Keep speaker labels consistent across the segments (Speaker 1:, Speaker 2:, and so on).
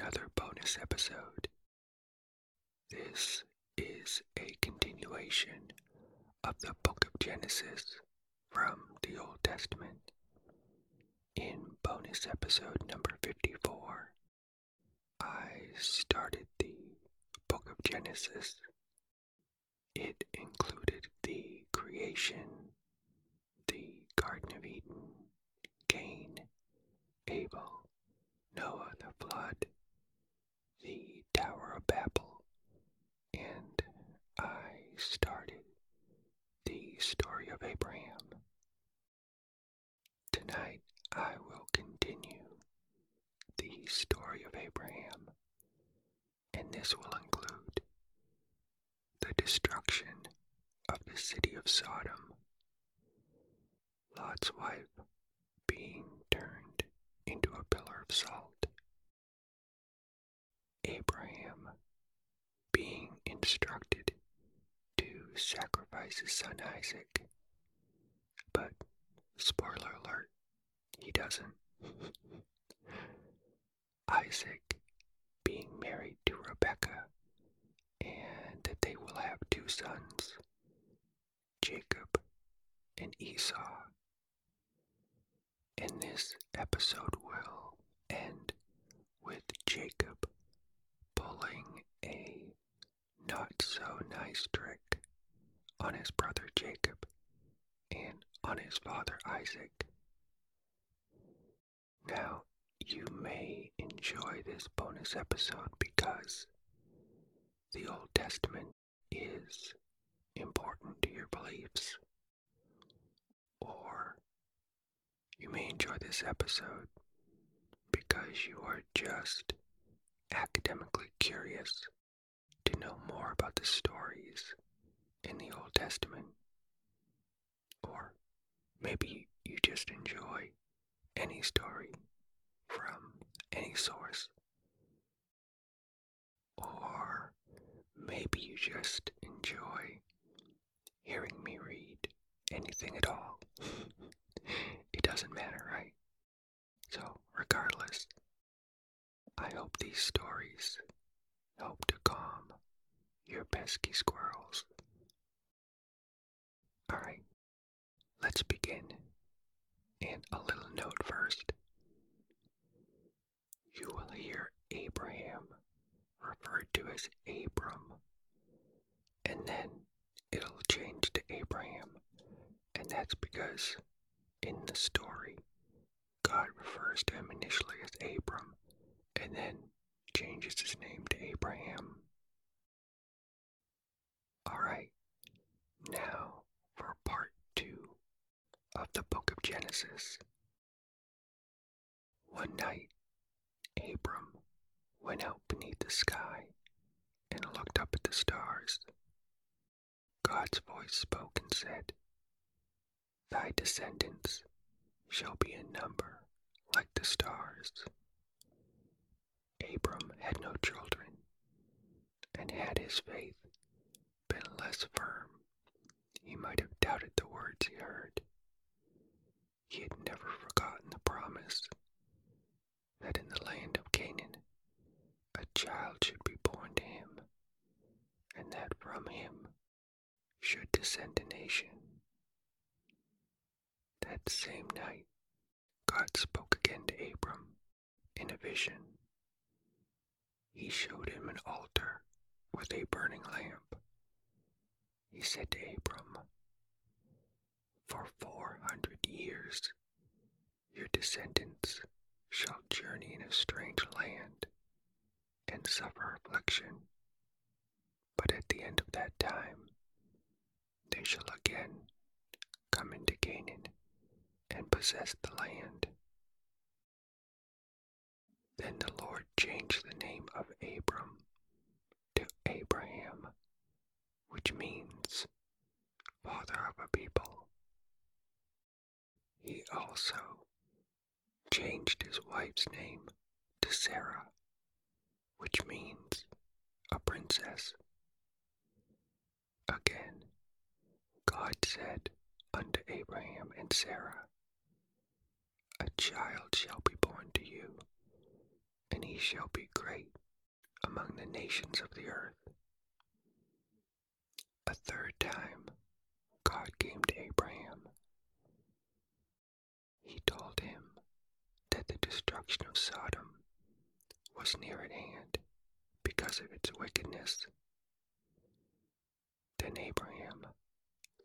Speaker 1: another bonus episode. This is a continuation of the book of Genesis from the Old Testament. In bonus episode number 54, I started the book of Genesis. It included the creation, the Garden of Eden, Cain, Abel, Noah the flood, the Tower of Babel, and I started the story of Abraham. Tonight I will continue the story of Abraham, and this will include the destruction of the city of Sodom, Lot's wife being turned into a pillar of salt, Abraham being instructed to sacrifice his son Isaac, but spoiler alert, he doesn't. Isaac being married to Rebekah, and that they will have two sons, Jacob and Esau. And this episode will end with Jacob pulling a not so nice trick on his brother Jacob and on his father Isaac. Now, you may enjoy this bonus episode because the Old Testament is important to your beliefs. Or you may enjoy this episode because you are just academically curious to know more about the stories in the Old Testament. Or maybe you just enjoy any story from any source. Or maybe you just enjoy hearing me read anything at all. it doesn't matter, right? So, regardless, I hope these stories help to calm your pesky squirrels. Alright, let's begin. And a little note first. You will hear Abraham referred to as Abram, and then it'll change to Abraham, and that's because in the story, God refers to him initially as Abram and then changes his name to Abraham. Alright, now for part two of the book of Genesis. One night, Abram went out beneath the sky and looked up at the stars. God's voice spoke and said, Thy descendants shall be in number like the stars. Abram had no children, and had his faith been less firm, he might have doubted the words he heard. He had never forgotten the promise that in the land of Canaan a child should be born to him, and that from him should descend a nation. That same night, God spoke again to Abram in a vision. He showed him an altar with a burning lamp. He said to Abram, For four hundred years your descendants shall journey in a strange land and suffer affliction. But at the end of that time, they shall again come into Canaan and possess the land. Then the Lord changed the name of Abram to Abraham, which means father of a people. He also changed his wife's name to Sarah, which means a princess. Again, God said unto Abraham and Sarah, A child shall be born to you, and he shall be great among the nations of the earth. A third time, God came to Abraham. He told him that the destruction of Sodom was near at hand because of its wickedness. Then Abraham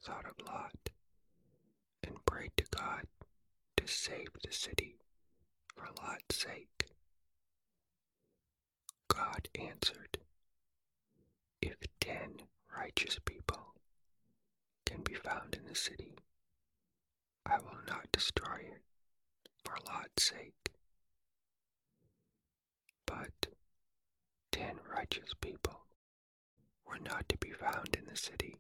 Speaker 1: thought of Lot and prayed to God to save the city for Lot's sake. God answered, If ten righteous people can be found in the city, I will not destroy it for Lot's sake. But ten righteous people were not to be found in the city,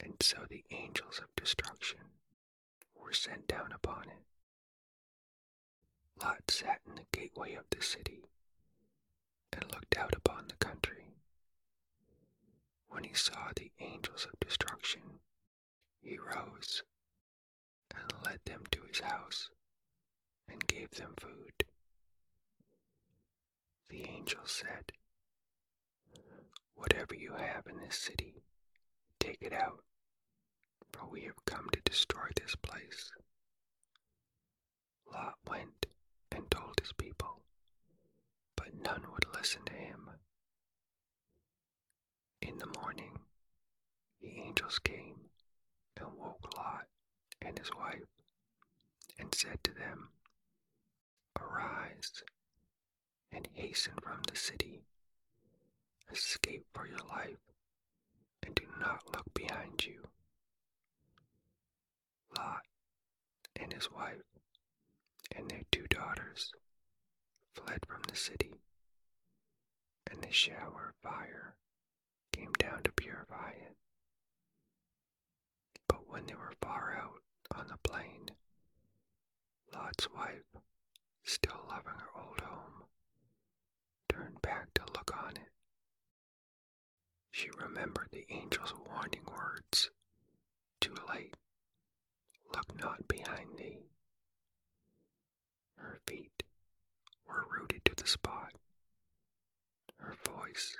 Speaker 1: and so the angels of destruction were sent down upon it. Lot sat in the gateway of the city and looked out upon the country. When he saw the angels of destruction, he rose and led them to his house and gave them food. The angel said, Whatever you have in this city, take it out, for we have come to destroy this place. Lot went and told his people, but none would listen to him. In the morning, the angels came and woke Lot and his wife and said to them, Arise and hasten from the city. Escape for your life and do not look behind you. Lot and his wife and their two daughters fled from the city, and the shower of fire came down to purify it. But when they were far out on the plain, Lot's wife, still loving her old home, turned back to look on it. She remembered the angel's warning words. Too late. Look not behind thee. Her feet were rooted to the spot. Her voice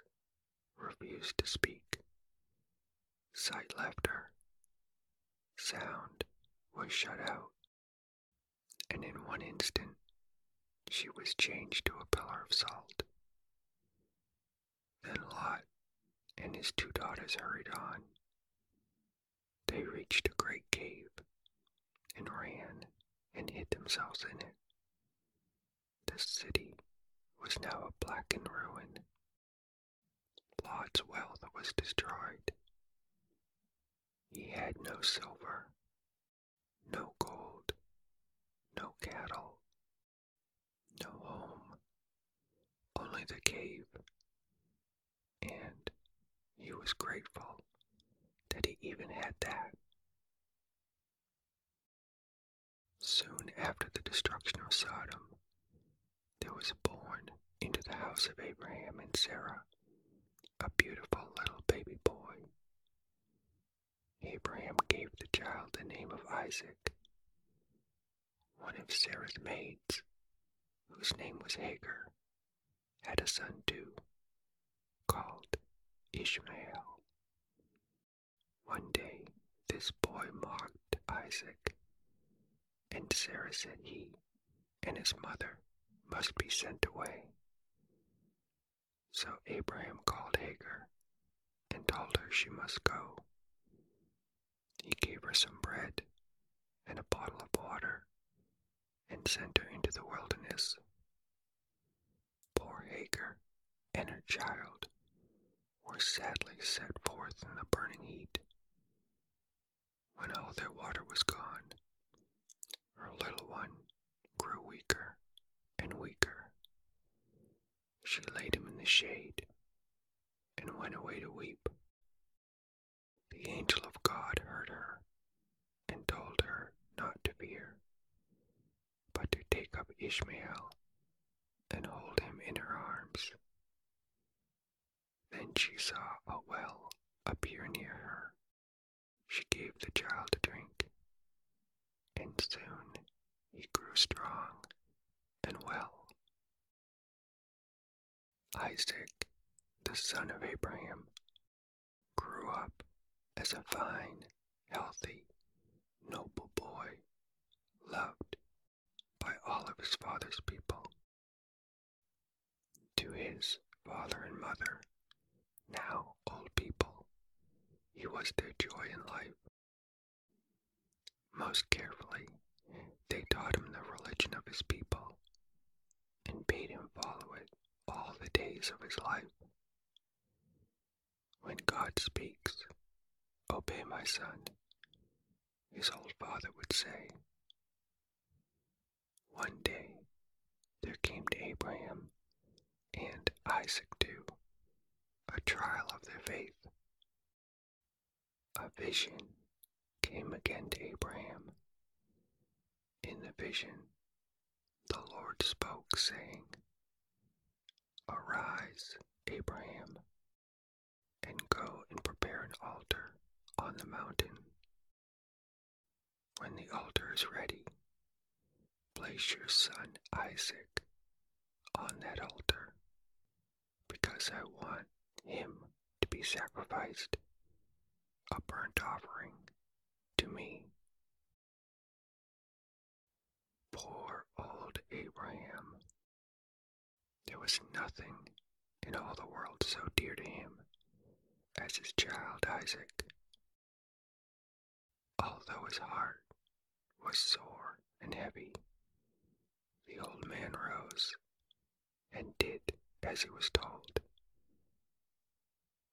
Speaker 1: refused to speak. Sight left her. Sound was shut out. And in one instant, she was changed to a pillar of salt. Then Lot and his two daughters hurried on. They reached a great cave and ran and hid themselves in it. The city was now a blackened ruin. Lot's wealth was destroyed. He had no silver, no gold, no cattle, no home, only the cave. And he was grateful that he even had that. Soon after the destruction of Sodom, was born into the house of Abraham and Sarah a beautiful little baby boy. Abraham gave the child the name of Isaac. One of Sarah's maids, whose name was Hagar, had a son too, called Ishmael. One day this boy mocked Isaac, and Sarah said he and his mother must be sent away. So Abraham called Hagar and told her she must go. He gave her some bread and a bottle of water and sent her into the wilderness. Poor Hagar and her child were sadly set forth in the burning heat. When all their water was gone, her little one grew weaker and weaker. She laid him in the shade and went away to weep. The angel of God heard her and told her not to fear, but to take up Ishmael and hold him in her arms. Then she saw a well appear near her. She gave the child a drink, and soon he grew strong and well. Isaac, the son of Abraham, grew up as a fine, healthy, noble boy, loved by all of his father's people. To his father and mother, now old people, he was their joy in life. Most carefully, they taught him the religion of his people bade him follow it all the days of his life. When God speaks, obey my son, his old father would say. One day there came to Abraham and Isaac too a trial of their faith. A vision came again to Abraham. In the vision, the Lord spoke, saying, Arise, Abraham, and go and prepare an altar on the mountain. When the altar is ready, place your son Isaac on that altar, because I want him to be sacrificed, a burnt offering to me. Poor old Abraham. There was nothing in all the world so dear to him as his child Isaac. Although his heart was sore and heavy, the old man rose and did as he was told.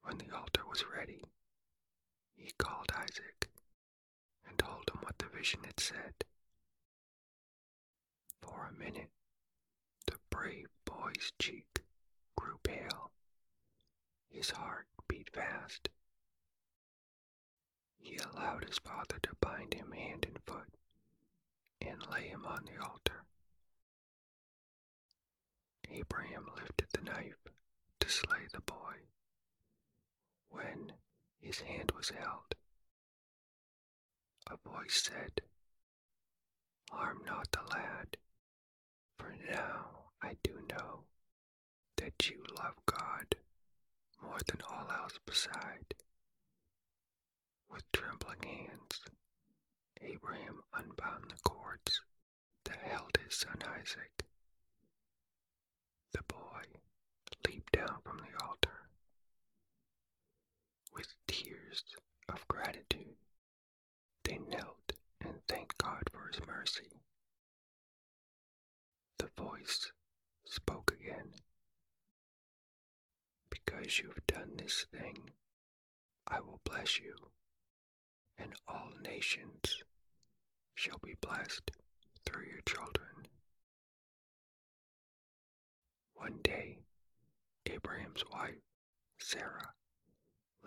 Speaker 1: When the altar was ready, he called Isaac and told him what the vision had said. For a minute, the brave boy's cheek grew pale. His heart beat fast. He allowed his father to bind him hand and foot and lay him on the altar. Abraham lifted the knife to slay the boy. When his hand was held, a voice said, Harm not the lad, for now I do know that you love God more than all else beside. With trembling hands, Abraham unbound the cords that held his son Isaac. The boy leaped down from the altar. With tears of gratitude, they knelt and thanked God for his mercy. Voice spoke again. Because you've done this thing, I will bless you, and all nations shall be blessed through your children. One day, Abraham's wife, Sarah,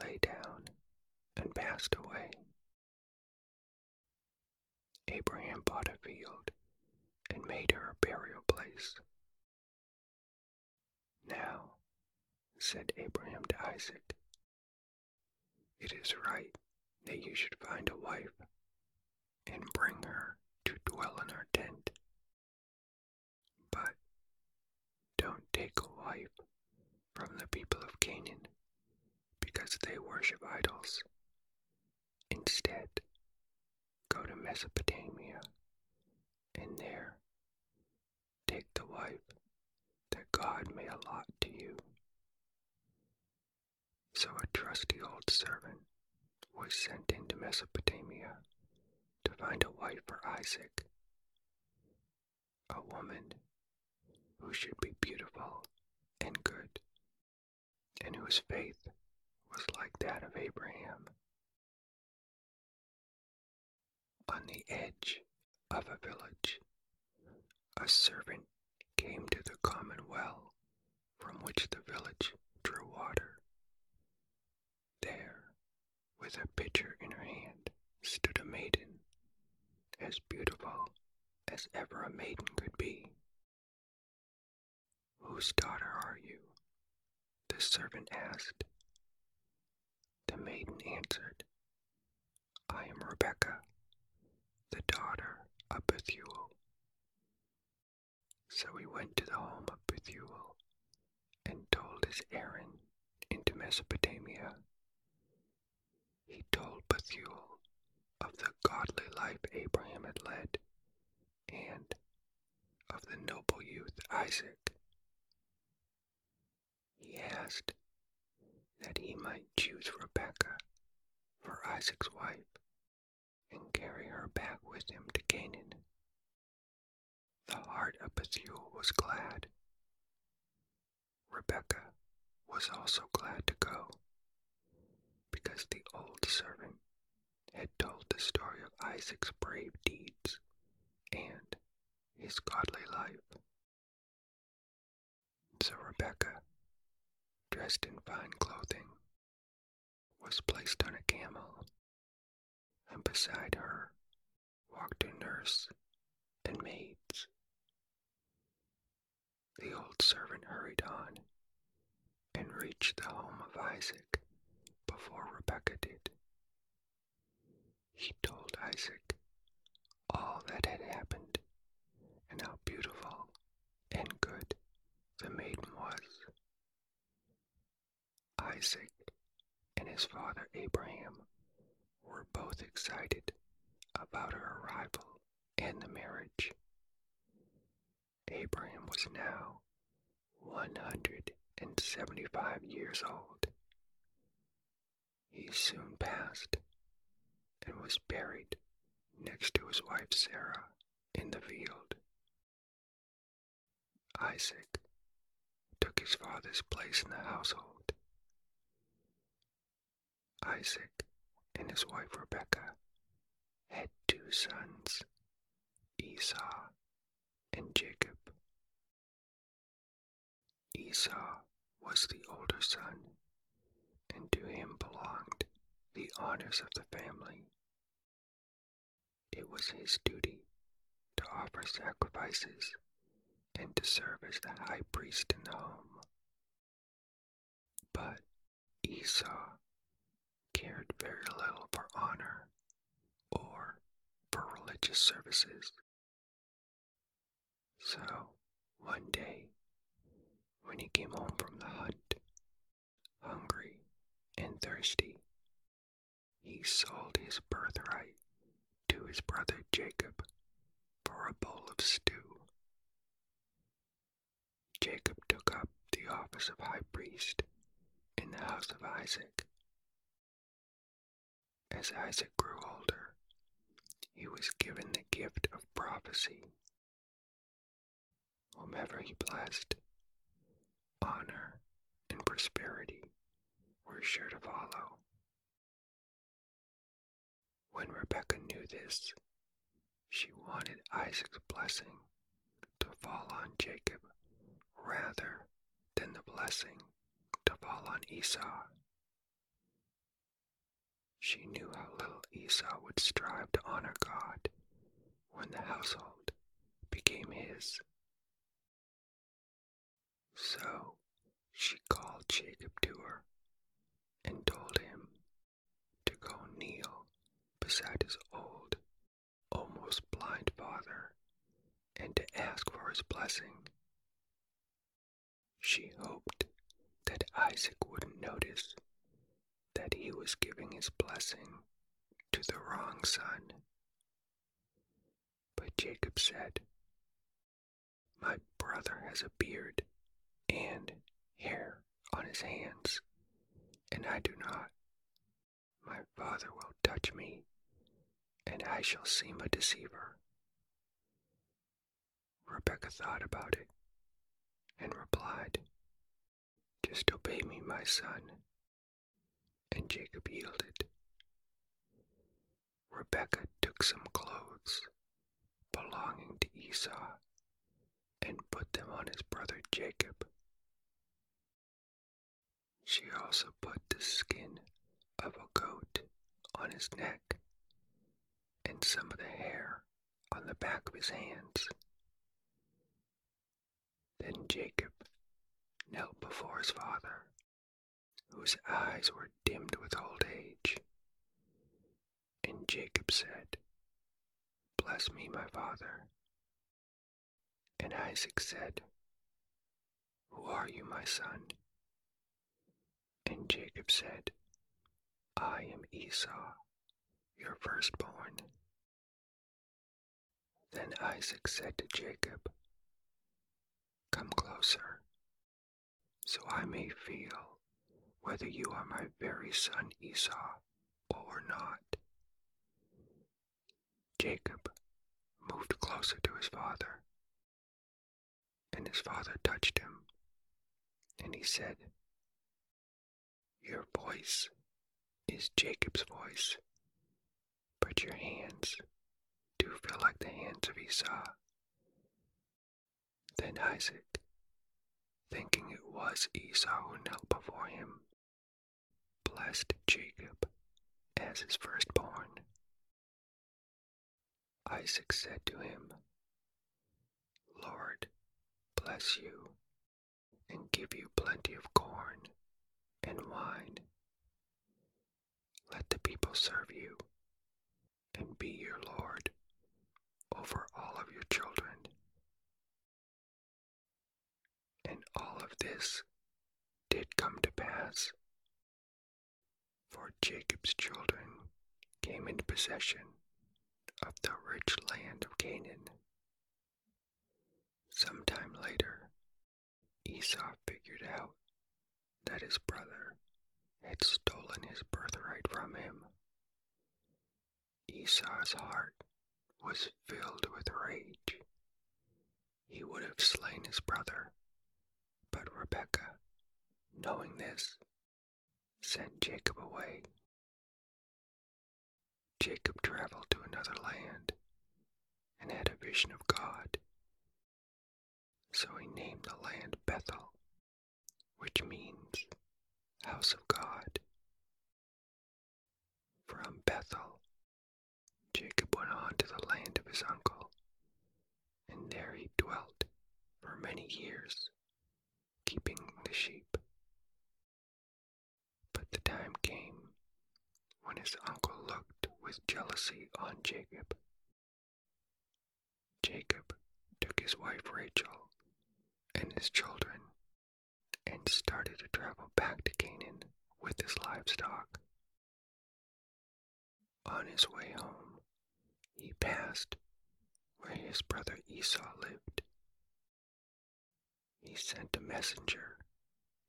Speaker 1: lay down and passed away. Abraham bought a field and made her a burial place. Now, said Abraham to Isaac, it is right that you should find a wife and bring her to dwell in our tent. But don't take a wife from the people of Canaan because they worship idols. Instead, go to Mesopotamia and there take the wife that God may allot to you. So a trusty old servant was sent into Mesopotamia to find a wife for Isaac, a woman who should be beautiful and good, and whose faith was like that of Abraham. On the edge of a village, a servant came to the common well from which the village drew water. There, with a pitcher in her hand, stood a maiden, as beautiful as ever a maiden could be. Whose daughter are you? The servant asked. The maiden answered, I am Rebekah, the daughter of Bethuel. So he went to the home of Bethuel and told his errand into Mesopotamia. He told Bethuel of the godly life Abraham had led and of the noble youth Isaac. He asked that he might choose Rebekah for Isaac's wife and carry her back with him to Canaan. The heart of Bethuel was glad. Rebekah was also glad to go because the old servant had told the story of Isaac's brave deeds and his godly life. So Rebekah, dressed in fine clothing, was placed on a camel, and beside her walked a nurse and maids. The old servant hurried on and reached the home of Isaac before Rebekah did. He told Isaac all that had happened and how beautiful and good the maiden was. Isaac and his father Abraham were both excited about her arrival and the marriage. Abraham was now 175 years old. He soon passed and was buried next to his wife Sarah in the field. Isaac took his father's place in the household. Isaac and his wife Rebekah had two sons, Esau and Jacob. Esau was the older son, and to him belonged the honors of the family. It was his duty to offer sacrifices and to serve as the high priest in the home. But Esau cared very little for honor or for religious services. So, one day, when he came home from the hunt, hungry and thirsty, he sold his birthright to his brother Jacob for a bowl of stew. Jacob took up the office of high priest in the house of Isaac. As Isaac grew older, he was given the gift of prophecy. Whomever he blessed, honor and prosperity were sure to follow. When Rebekah knew this, she wanted Isaac's blessing to fall on Jacob rather than the blessing to fall on Esau. She knew how little Esau would strive to honor God when the household became his. So she called Jacob to her and told him to go kneel beside his old, almost blind father and to ask for his blessing. She hoped that Isaac wouldn't notice that he was giving his blessing to the wrong son. But Jacob said, My brother has a beard and hair on his hands, and I do not. My father will touch me, and I shall seem a deceiver. Rebekah thought about it and replied, Just obey me, my son. And Jacob yielded. Rebekah took some clothes belonging to Esau and put them on his brother Jacob. She also put the skin of a goat on his neck and some of the hair on the back of his hands. Then Jacob knelt before his father, whose eyes were dimmed with old age. And Jacob said, Bless me, my father. And Isaac said, Who are you, my son? And Jacob said, I am Esau, your firstborn. Then Isaac said to Jacob, Come closer, so I may feel whether you are my very son Esau or not. Jacob moved closer to his father, and his father touched him, and he said, Your voice is Jacob's voice, but your hands do feel like the hands of Esau. Then Isaac, thinking it was Esau who knelt before him, blessed Jacob as his firstborn. Isaac said to him, Lord, bless you and give you plenty of corn and wine. Let the people serve you and be your Lord over all of your children. And all of this did come to pass, for Jacob's children came into possession of the rich land of Canaan. Sometime later, Esau figured out that his brother had stolen his birthright from him. Esau's heart was filled with rage. He would have slain his brother, but Rebekah, knowing this, sent Jacob away. Jacob traveled to another land and had a vision of God. So he named the land Bethel, which means house of God. From Bethel, Jacob went on to the land of his uncle, and there he dwelt for many years, keeping the sheep. But the time came when his uncle looked with jealousy on Jacob. Jacob took his wife Rachel and his children and started to travel back to Canaan with his livestock. On his way home, he passed where his brother Esau lived. He sent a messenger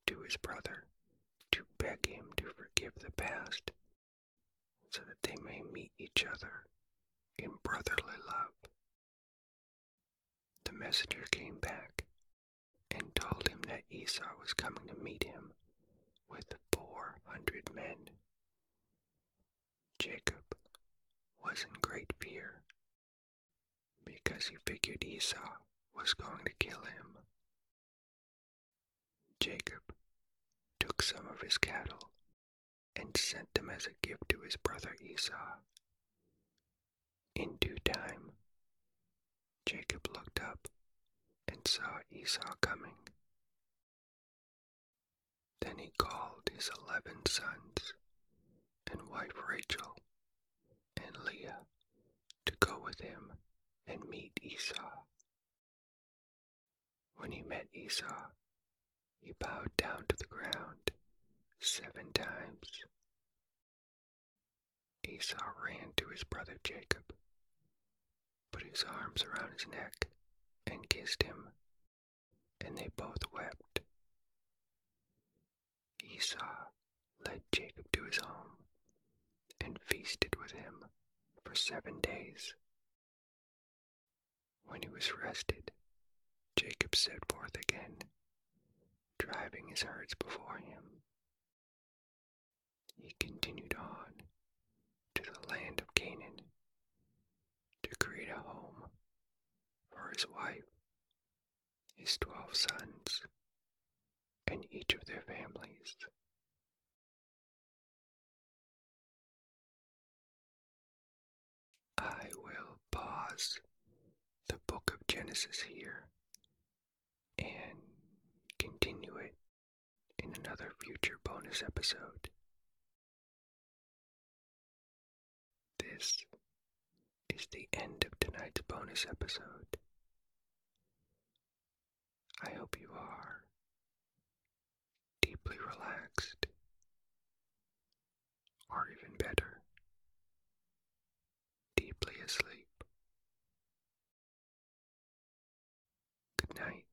Speaker 1: to his brother to beg him to forgive the past so that they may meet each other in brotherly love. The messenger came back and told him that Esau was coming to meet him with four hundred men. Jacob was in great fear because he figured Esau was going to kill him. Jacob took some of his cattle and sent them as a gift to his brother Esau. In due time, Jacob looked up and saw Esau coming. Then he called his eleven sons and wife Rachel and Leah to go with him and meet Esau. When he met Esau, he bowed down to the ground seven times. Esau ran to his brother Jacob, put his arms around his neck, and kissed him, and they both wept. Esau led Jacob to his home and feasted with him for seven days. When he was rested, Jacob set forth again, driving his herds before him. He continued on to the land of Canaan to create a home his wife, his twelve sons, and each of their families. I will pause the book of Genesis here and continue it in another future bonus episode. This is the end of tonight's bonus episode. I hope you are deeply relaxed, or even better, deeply asleep. Good night.